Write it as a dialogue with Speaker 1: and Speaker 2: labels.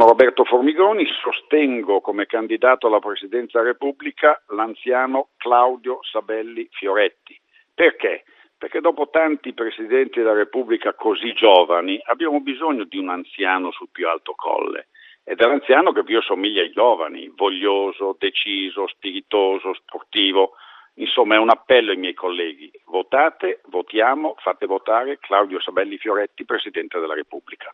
Speaker 1: Sono Roberto Formigoni, sostengo come candidato alla Presidenza della Repubblica l'anziano Claudio Sabelli Fioretti. Perché? Perché dopo tanti Presidenti della Repubblica così giovani abbiamo bisogno di un anziano sul più alto colle ed è l'anziano che più assomiglia ai giovani, voglioso, deciso, spiritoso, sportivo. Insomma è un appello ai miei colleghi, votate, votiamo, fate votare Claudio Sabelli Fioretti, Presidente della Repubblica.